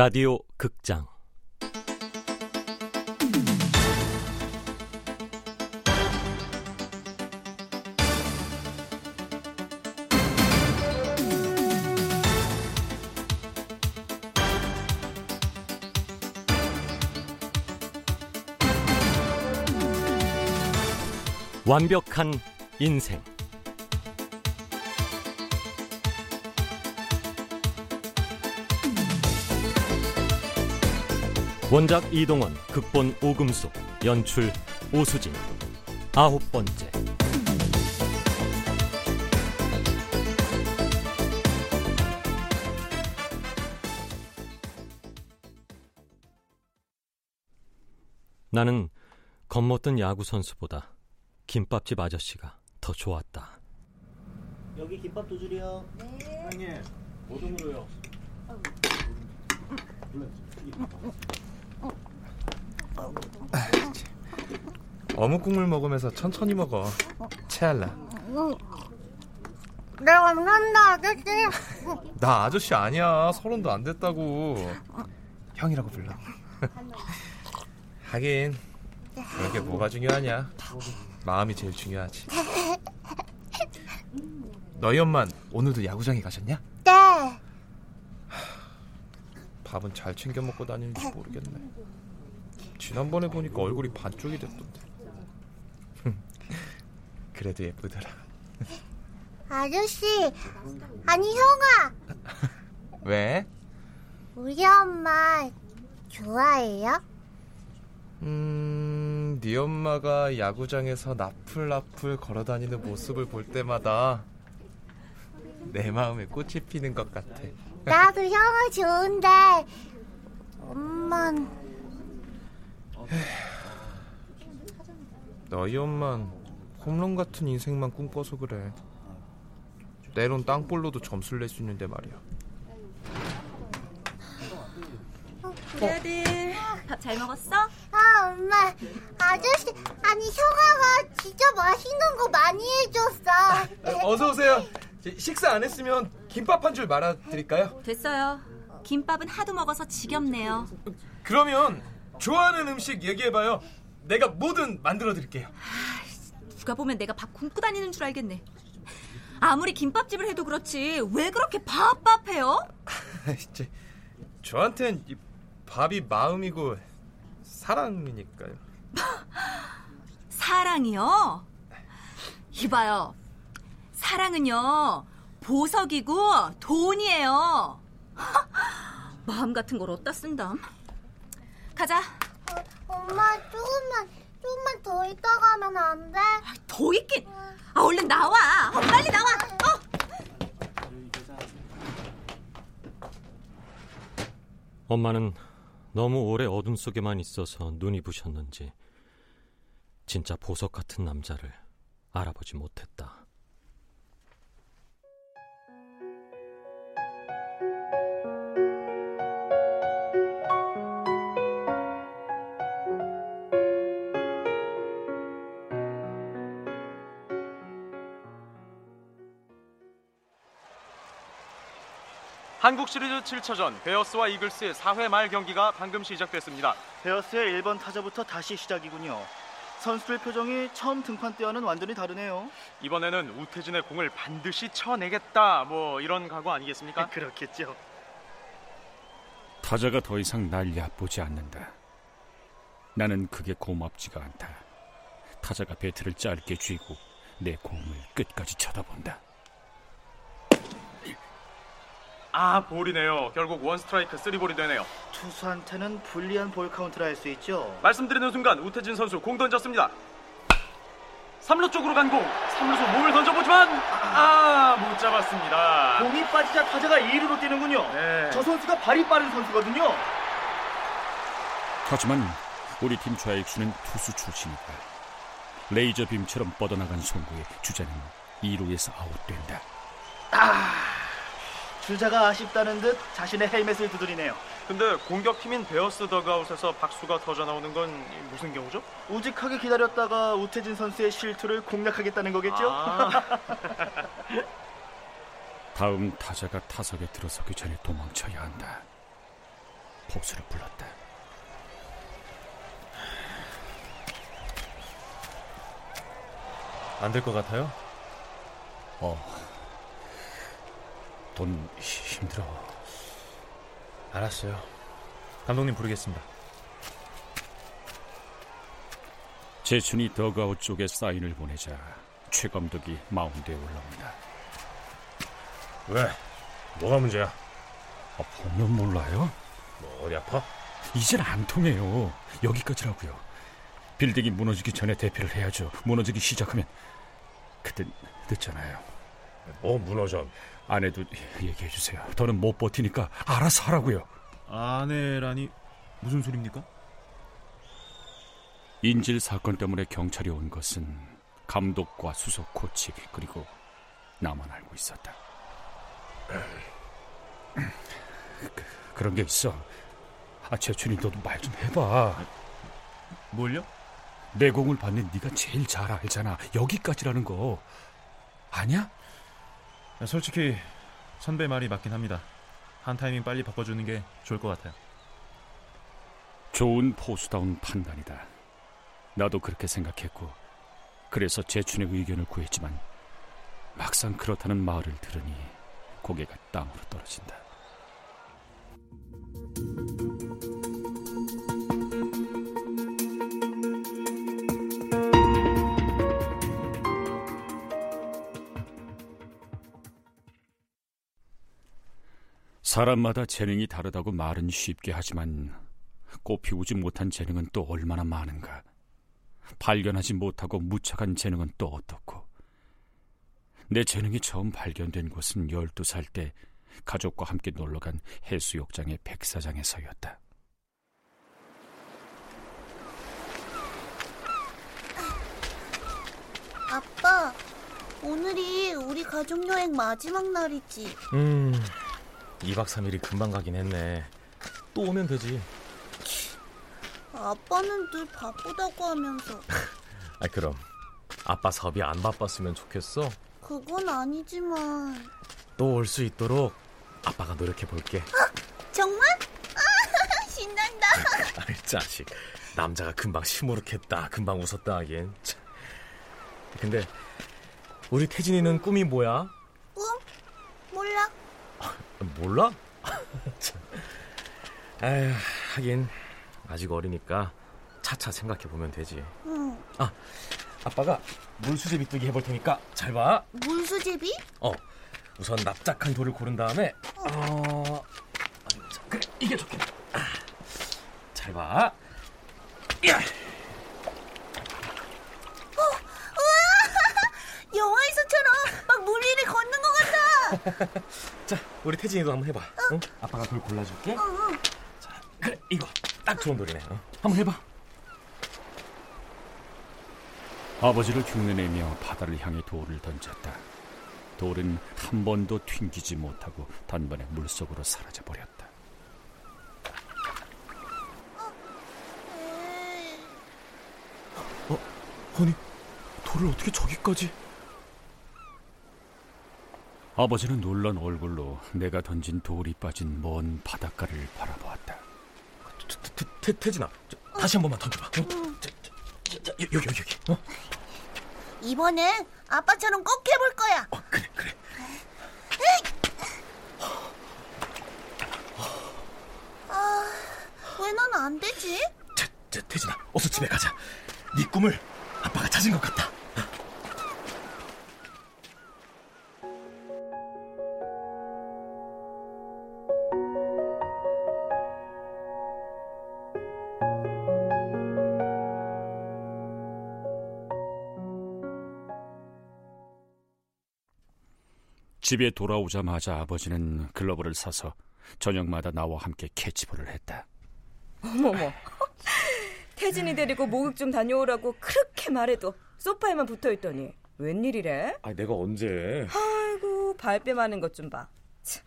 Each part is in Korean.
라디오 극장. 완벽한 인생 원작 이동원, 극본 오금숙, 연출 오수진 아홉 번째 나는 겁먹던 야구 선수보다 김밥집 아저씨가 더 좋았다. 여기 김밥 두 줄이요. 형님, 모둠으로요. 어묵 국물 먹으면서 천천히 먹어. 체할라. 내가 난다 아저씨 나 아저씨 아니야. 서른도 안 됐다고. 형이라고 불러. 하긴 그게 뭐가 중요하냐. 마음이 제일 중요하지. 너희 엄마 오늘도 야구장에 가셨냐? 네 밥은 잘 챙겨 먹고 다니는지 모르겠네. 지난번에 보니까 얼굴이 반쪽이 됐던데. 그래도 예쁘더라. 아저씨 아니 형아 왜? 우리 엄마 좋아해요? 음, 네 엄마가 야구장에서 나풀나풀 걸어다니는 모습을 볼 때마다 내 마음에 꽃이 피는 것 같아. 나도 형아 좋은데 엄만 너희 엄만 홈런 같은 인생만 꿈꿔서 그래. 때론 땅볼로도 점수를 낼 수 있는데 말이야. 우리 아들 밥 잘 먹었어? 아 엄마 아저씨 아니 형아가 진짜 맛있는 거 많이 해줬어 어서 오세요. 식사 안 했으면 김밥 한 줄 말아 드릴까요? 됐어요. 김밥은 하도 먹어서 지겹네요. 그러면 좋아하는 음식 얘기해봐요. 내가 뭐든 만들어 드릴게요. 누가 보면 내가 밥 굶고 다니는 줄 알겠네. 아무리 김밥집을 해도 그렇지 왜 그렇게 밥밥해요? 이제 저한텐 이 밥이 마음이고 사랑이니까요. 사랑이요? 이봐요. 사랑은요 보석이고 돈이에요. 마음 같은 걸 어디다 쓴다. 가자. 어, 엄마 조금만 조금만 더 있다 가면 안 돼? 더 있긴. 아 얼른 나와. 어, 빨리 나와. 어. 엄마는 너무 오래 어둠 속에만 있어서 눈이 부셨는지 진짜 보석 같은 남자를 알아보지 못했다. 한국 시리즈 7차전 베어스와 이글스의 4회 말 경기가 방금 시작됐습니다. 베어스의 1번 타자부터 다시 시작이군요. 선수들 표정이 처음 등판 때와는 완전히 다르네요. 이번에는 우태진의 공을 반드시 쳐내겠다. 뭐 이런 각오 아니겠습니까? 그렇겠죠. 타자가 더 이상 날 얕보지 않는다. 나는 그게 고맙지가 않다. 타자가 배트를 짧게 쥐고 내 공을 끝까지 쳐다본다. 아 볼이네요. 결국 one strike three ball이 되네요. 투수한테는 불리한 볼 카운트라 할 수 있죠. 말씀드리는 순간 우태진 선수 공 던졌습니다. 3루 쪽으로 간 공. 3루수 몸을 던져보지만 아 못 잡았습니다. 공이 빠지자 타자가 2루로 뛰는군요. 네. 저 선수가 발이 빠른 선수거든요. 하지만 우리 팀 좌익수는 투수 출신이다. 레이저 빔처럼 뻗어나간 송구에 주자는 2루에서 아웃된다. 주자가 아쉽다는 듯 자신의 헬멧을 두드리네요. 근데 공격팀인 베어스 더그아웃에서 박수가 터져 나오는 건 무슨 경우죠? 우직하게 기다렸다가 우태진 선수의 실투를 공략하겠다는 거겠죠? 아, 다음 타자가 타석에 들어서기 전에 도망쳐야 한다. 포수를 불렀다. 안 될 것 같아요? 어, 돈 힘들어. 알았어요. 감독님 부르겠습니다. 재춘이 더가웃 쪽에 사인을 보내자 최 감독이 마운드에 올라옵니다. 왜? 뭐가 문제야? 아, 보면 몰라요? 뭐 어디 아파? 이젠 안 통해요. 여기까지라고요. 빌딩이 무너지기 전에 대피를 해야죠. 무너지기 시작하면 그때 늦잖아요. 뭐 무너져? 아내도 얘기해 주세요. 더는 못 버티니까 알아서 하라고요. 아내라니 무슨 소리입니까? 인질 사건 때문에 경찰이 온 것은 감독과 수석 코치 그리고 나만 알고 있었다. 그, 그런 게 있어. 아, 재춘이 너도 말 좀 해봐. 뭘요? 내 공을 받는 네가 제일 잘 알잖아. 여기까지라는 거 아니야? 솔직히 선배 말이 맞긴 합니다. 한 타이밍 빨리 바꿔주는 게 좋을 것 같아요. 좋은 포수다운 판단이다. 나도 그렇게 생각했고 그래서 재춘의 의견을 구했지만 막상 그렇다는 말을 들으니 고개가 땅으로 떨어진다. 사람마다 재능이 다르다고 말은 쉽게 하지만 꽃피우지 못한 재능은 또 얼마나 많은가. 발견하지 못하고 무착한 재능은 또 어떻고. 내 재능이 처음 발견된 곳은 12살 때 가족과 함께 놀러간 해수욕장의 백사장에서였다. 아빠, 오늘이 우리 가족 여행 마지막 날이지. 음, 2박 3일이 금방 가긴 했네. 또 오면 되지. 아빠는 늘 바쁘다고 하면서. 아 그럼 아빠 섭이 안 바빴으면 좋겠어. 그건 아니지만. 또 올 수 있도록 아빠가 노력해 볼게. 정말? 아, 신난다. 아이 자식, 남자가 금방 시무룩했다, 금방 웃었다 하긴. 참. 근데 우리 태진이는 꿈이 뭐야? 꿈? 몰라. 아휴, 하긴 아직 어리니까 차차 생각해 보면 되지. 응. 아, 아빠가 물수제 비 뜨기 해볼 테니까 잘 봐. 물수제비? 어, 우선 납작한 돌을 고른 다음에 어, 자, 그래 이게 좋겠다. 아, 잘 봐. 야, 영화에서처럼 막 물 위를 걷는 것 같아. 자, 우리 태진이도 한번 해봐. 응? 아빠가 돌 골라줄게. 응. 자, 그래 이거 딱 좋은 돌이네. 어? 한번 해봐. 아버지를 흉내내며 바다를 향해 돌을 던졌다. 돌은 한 번도 튕기지 못하고 단번에 물속으로 사라져 버렸다. 에이, 아니, 돌을 어떻게 저기까지? 아버지는 놀란 얼굴로 내가 던진 돌이 빠진 먼 바닷가를 바라보았다. 태, 태, 태, 태진아, 저, 다시 한 번만 던져봐. 어? 자, 자, 자, 자, 여기 여기 여기. 어? 이번엔 아빠처럼 꼭 해볼 거야. 어, 그래 그래. 아, 왜 난 안 되지? 자, 자, 태진아, 어서 집에 가자. 네 꿈을 아빠가 찾은 것 같다. 집에 돌아오자마자 아버지는 글러브를 사서 저녁마다 나와 함께 캐치볼을 했다. 어머머. 태진이 데리고 목욕 좀 다녀오라고 그렇게 말해도 소파에만 붙어 있더니 웬일이래? 아, 내가 언제? 아이고 발뺌 하는 것 좀 봐. 참.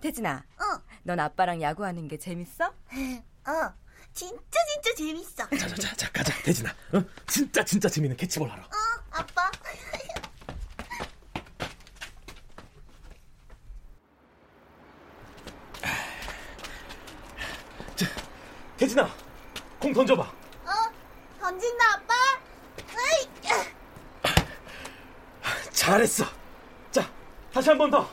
태진아, 어, 넌 아빠랑 야구하는 게 재밌어? 어, 진짜 진짜 재밌어. 자, 자, 자, 자, 가자, 태진아. 어? 진짜 진짜 재밌는 캐치볼 하러. 어, 아빠. 태진아, 공 던져봐. 어? 던진다, 아빠? 으이! 잘했어. 자, 다시 한 번 더.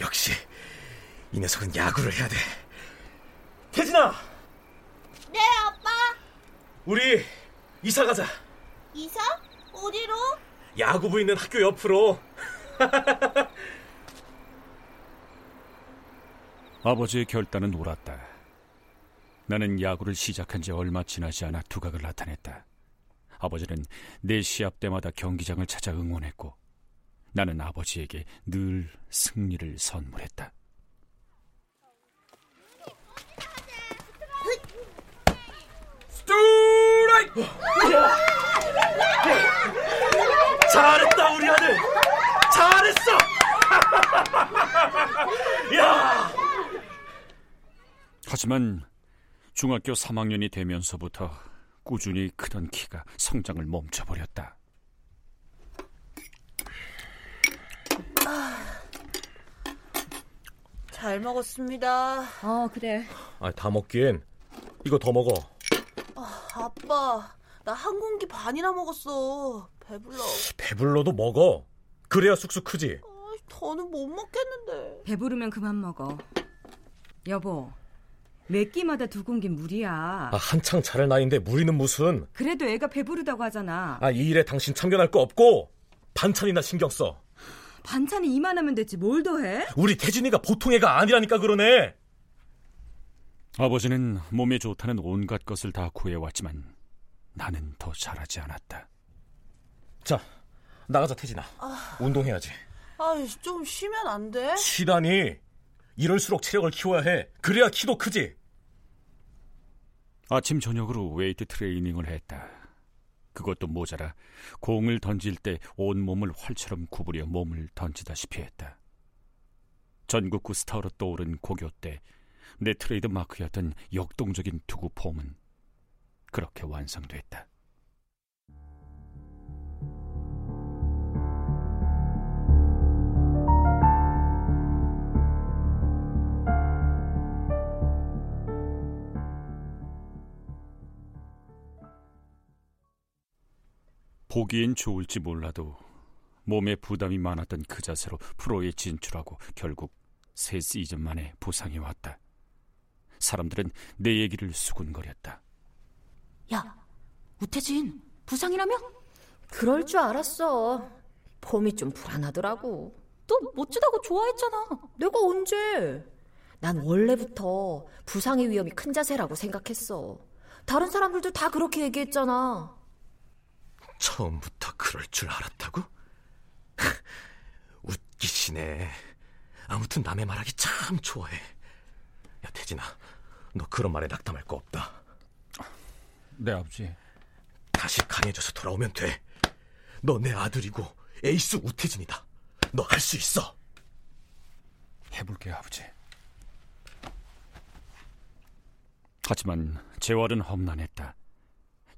역시 이 녀석은 야구를 해야 돼. 태진아, 네, 아빠. 우리 이사 가자. 이사? 어디로? 야구부 있는 학교 옆으로. 아버지의 결단은 옳았다. 나는 야구를 시작한 지 얼마 지나지 않아 두각을 나타냈다. 아버지는 내 시합 때마다 경기장을 찾아 응원했고 나는 아버지에게 늘 승리를 선물했다. 잘했다 우리 아들. 잘했어. 야! 하지만 중학교 3학년이 되면서부터 꾸준히 크던 키가 성장을 멈춰버렸다. 잘 먹었습니다. 어, 그래. 아, 다 먹긴. 이거 더 먹어. 아빠, 나 한 공기 반이나 먹었어. 배불러. 배불러도 먹어. 그래야 쑥쑥 크지. 더는 못 먹겠는데. 배부르면 그만 먹어. 여보, 몇 끼마다 두 공기 무리야. 아, 한창 자랄 나이인데 무리는 무슨. 그래도 애가 배부르다고 하잖아. 아, 이 일에 당신 참견할 거 없고 반찬이나 신경 써. 반찬이 이만하면 됐지 뭘 더 해? 우리 태진이가 보통 애가 아니라니까 그러네. 아버지는 몸에 좋다는 온갖 것을 다 구해왔지만 나는 더 자라지 않았다. 자, 나가자 태진아. 운동해야지. 아, 좀 쉬면 안 돼? 쉬다니. 이럴수록 체력을 키워야 해. 그래야 키도 크지. 아침 저녁으로 웨이트 트레이닝을 했다. 그것도 모자라 공을 던질 때 온몸을 활처럼 구부려 몸을 던지다시피 했다. 전국구 스타로 떠오른 고교 때 내 트레이드 마크였던 역동적인 투구 폼은 그렇게 완성됐다. 보기엔 좋을지 몰라도 몸에 부담이 많았던 그 자세로 프로에 진출하고 결국 세 시즌 만에 부상이 왔다. 사람들은 내 얘기를 수군거렸다. 야, 우태진 부상이라며? 그럴 줄 알았어. 폼이 좀 불안하더라고. 너 멋지다고 좋아했잖아. 내가 언제? 난 원래부터 부상의 위험이 큰 자세라고 생각했어. 다른 사람들도 다 그렇게 얘기했잖아. 처음부터 그럴 줄 알았다고? 웃기시네. 아무튼 남의 말하기 참 좋아해. 야, 태진아, 너 그런 말에 낙담할 거 없다. 네, 아버지. 다시 강해져서 돌아오면 돼. 너 내 아들이고 에이스 우태진이다. 너 할 수 있어. 해볼게요, 아버지. 하지만 재활은 험난했다.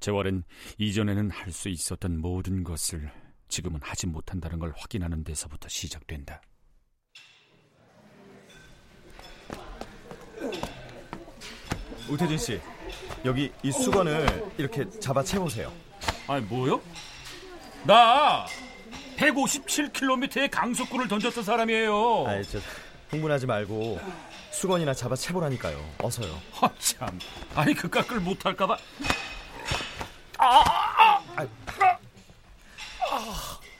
재활은 이전에는 할 수 있었던 모든 것을 지금은 하지 못한다는 걸 확인하는 데서부터 시작된다. 우태진 씨, 여기 이 수건을 이렇게 잡아 채우세요. 아니 뭐요? 나 157km의 강속구를 던졌던 사람이에요. 아이 저 흥분하지 말고 수건이나 잡아 채보라니까요. 어서요. 아, 참. 아니 그깟 걸 못할까봐.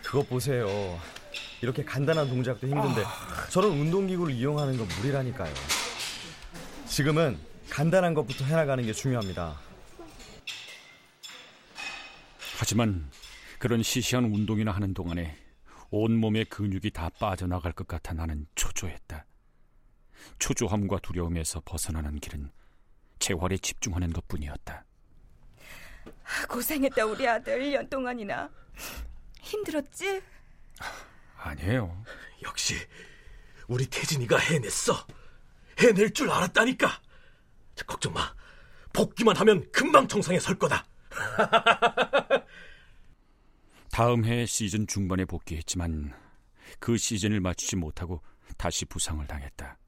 그거 보세요. 이렇게 간단한 동작도 힘든데 저런 운동기구를 이용하는 건 무리라니까요. 지금은 간단한 것부터 해나가는 게 중요합니다. 하지만 그런 시시한 운동이나 하는 동안에 온몸의 근육이 다 빠져나갈 것 같아 나는 초조했다. 초조함과 두려움에서 벗어나는 길은 재활에 집중하는 것 뿐이었다. 고생했다 우리 아들 1년 동안이나. 힘들었지? 아니에요. 역시 우리 태진이가 해냈어. 해낼 줄 알았다니까. 자, 걱정 마. 복귀만 하면 금방 정상에 설 거다. 다음 해 시즌 중반에 복귀했지만 그 시즌을 마치지 못하고 다시 부상을 당했다.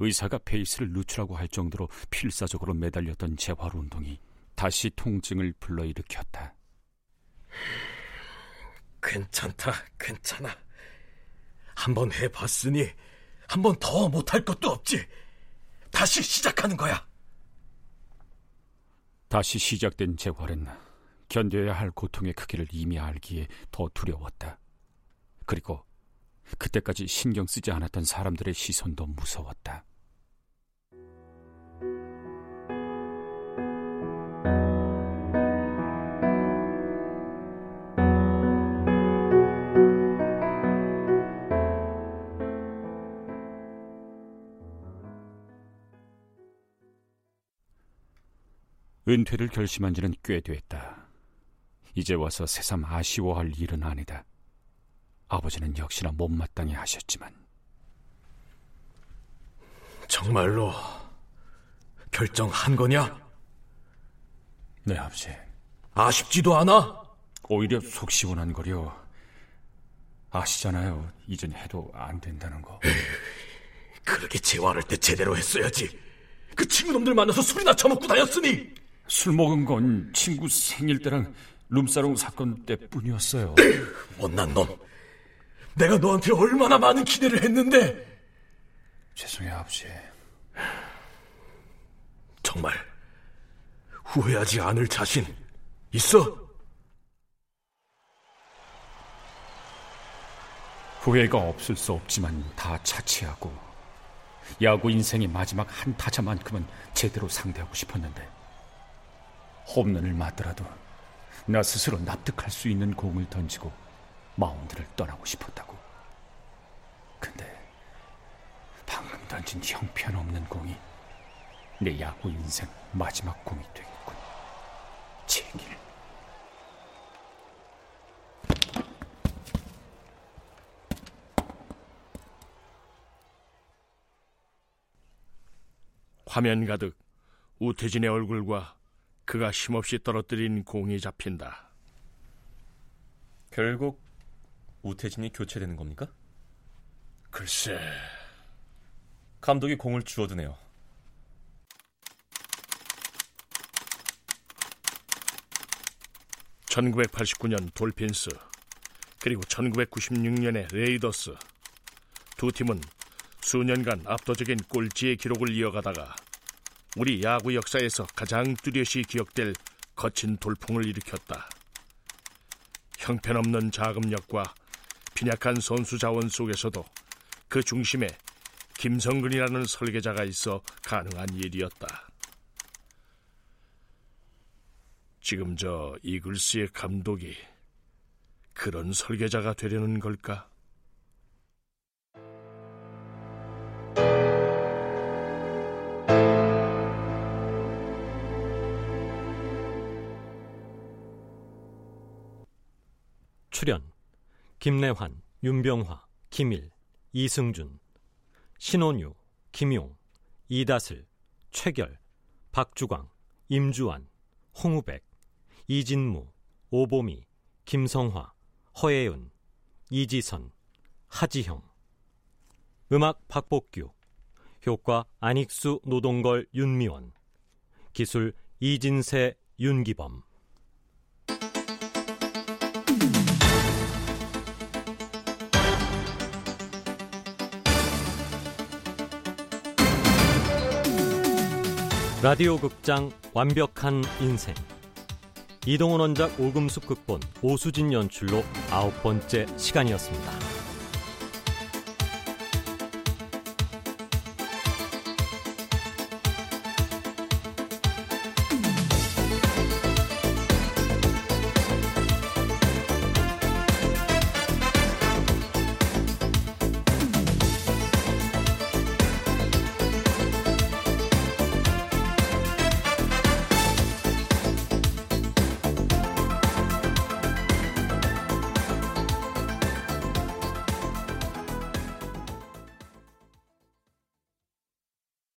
의사가 페이스를 늦추라고 할 정도로 필사적으로 매달렸던 재활 운동이 다시 통증을 불러일으켰다. 괜찮다, 괜찮아. 한번 해봤으니 한 번 더 못할 것도 없지. 다시 시작하는 거야. 다시 시작된 재활은 견뎌야 할 고통의 크기를 이미 알기에 더 두려웠다. 그리고 그때까지 신경 쓰지 않았던 사람들의 시선도 무서웠다. 은퇴를 결심한 지는 꽤 됐다. 이제 와서 새삼 아쉬워할 일은 아니다. 아버지는 역시나 못마땅해 하셨지만 정말로 결정한 거냐? 네, 아버지. 아쉽지도 않아? 오히려 속 시원한 거려. 아시잖아요. 이젠 해도 안 된다는 거. 그렇게 재활할 때 제대로 했어야지. 그 친구놈들 만나서 술이나 처먹고 다녔으니. 술 먹은 건 친구 생일 때랑 룸사롱 사건 때뿐이었어요. 못난 놈. 내가 너한테 얼마나 많은 기대를 했는데. 죄송해요, 아버지. 정말 후회하지 않을 자신 있어? 후회가 없을 수 없지만 다 차치하고 야구 인생의 마지막 한 타자만큼은 제대로 상대하고 싶었는데 홈런을 맞더라도 나 스스로 납득할 수 있는 공을 던지고 마운드를 떠나고 싶었다고. 근데 방금 던진 형편없는 공이 내 야구 인생 마지막 공이 되겠군. 제 길. 화면 가득 우태진의 얼굴과 그가 힘없이 떨어뜨린 공이 잡힌다. 결국 우태진이 교체되는 겁니까? 글쎄. 감독이 공을 주워두네요. (1989년) 돌핀스 그리고 (1996년의) 레이더스 두 팀은 수년간 압도적인 꼴찌의 기록을 이어가다가 우리 야구 역사에서 가장 뚜렷이 기억될 거친 돌풍을 일으켰다. 형편없는 자금력과 빈약한 선수 자원 속에서도 그 중심에 김성근이라는 설계자가 있어 가능한 일이었다. 지금 저 이글스의 감독이 그런 설계자가 되려는 걸까? 김래환, 윤병화, 김일, 이승준, 신원유, 김용, 이다슬, 최결, 박주광, 임주환, 홍우백, 이진무, 오보미, 김성화, 허예은, 이지선, 하지형. 음악 박복규. 효과 안익수 노동걸 윤미원. 기술 이진세 윤기범 라디오 극장 완벽한 인생 이동훈 원작 오금숙 극본 오수진 연출로 아홉 번째 시간이었습니다.